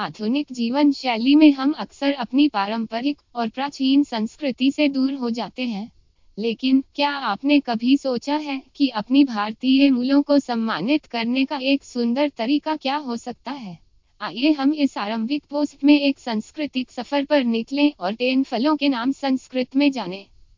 आधुनिक जीवन शैली में हम अक्सर अपनी पारंपरिक और प्राचीन संस्कृति से दूर हो जाते हैं। लेकिन क्या आपने कभी सोचा है कि अपनी भारतीय मूल्यों को सम्मानित करने का एक सुंदर तरीका क्या हो सकता है? आइए हम इस आरंभिक पोस्ट में एक सांस्कृतिक सफ़र पर निकलें और टेन फलों के नाम संस्कृत में जानें।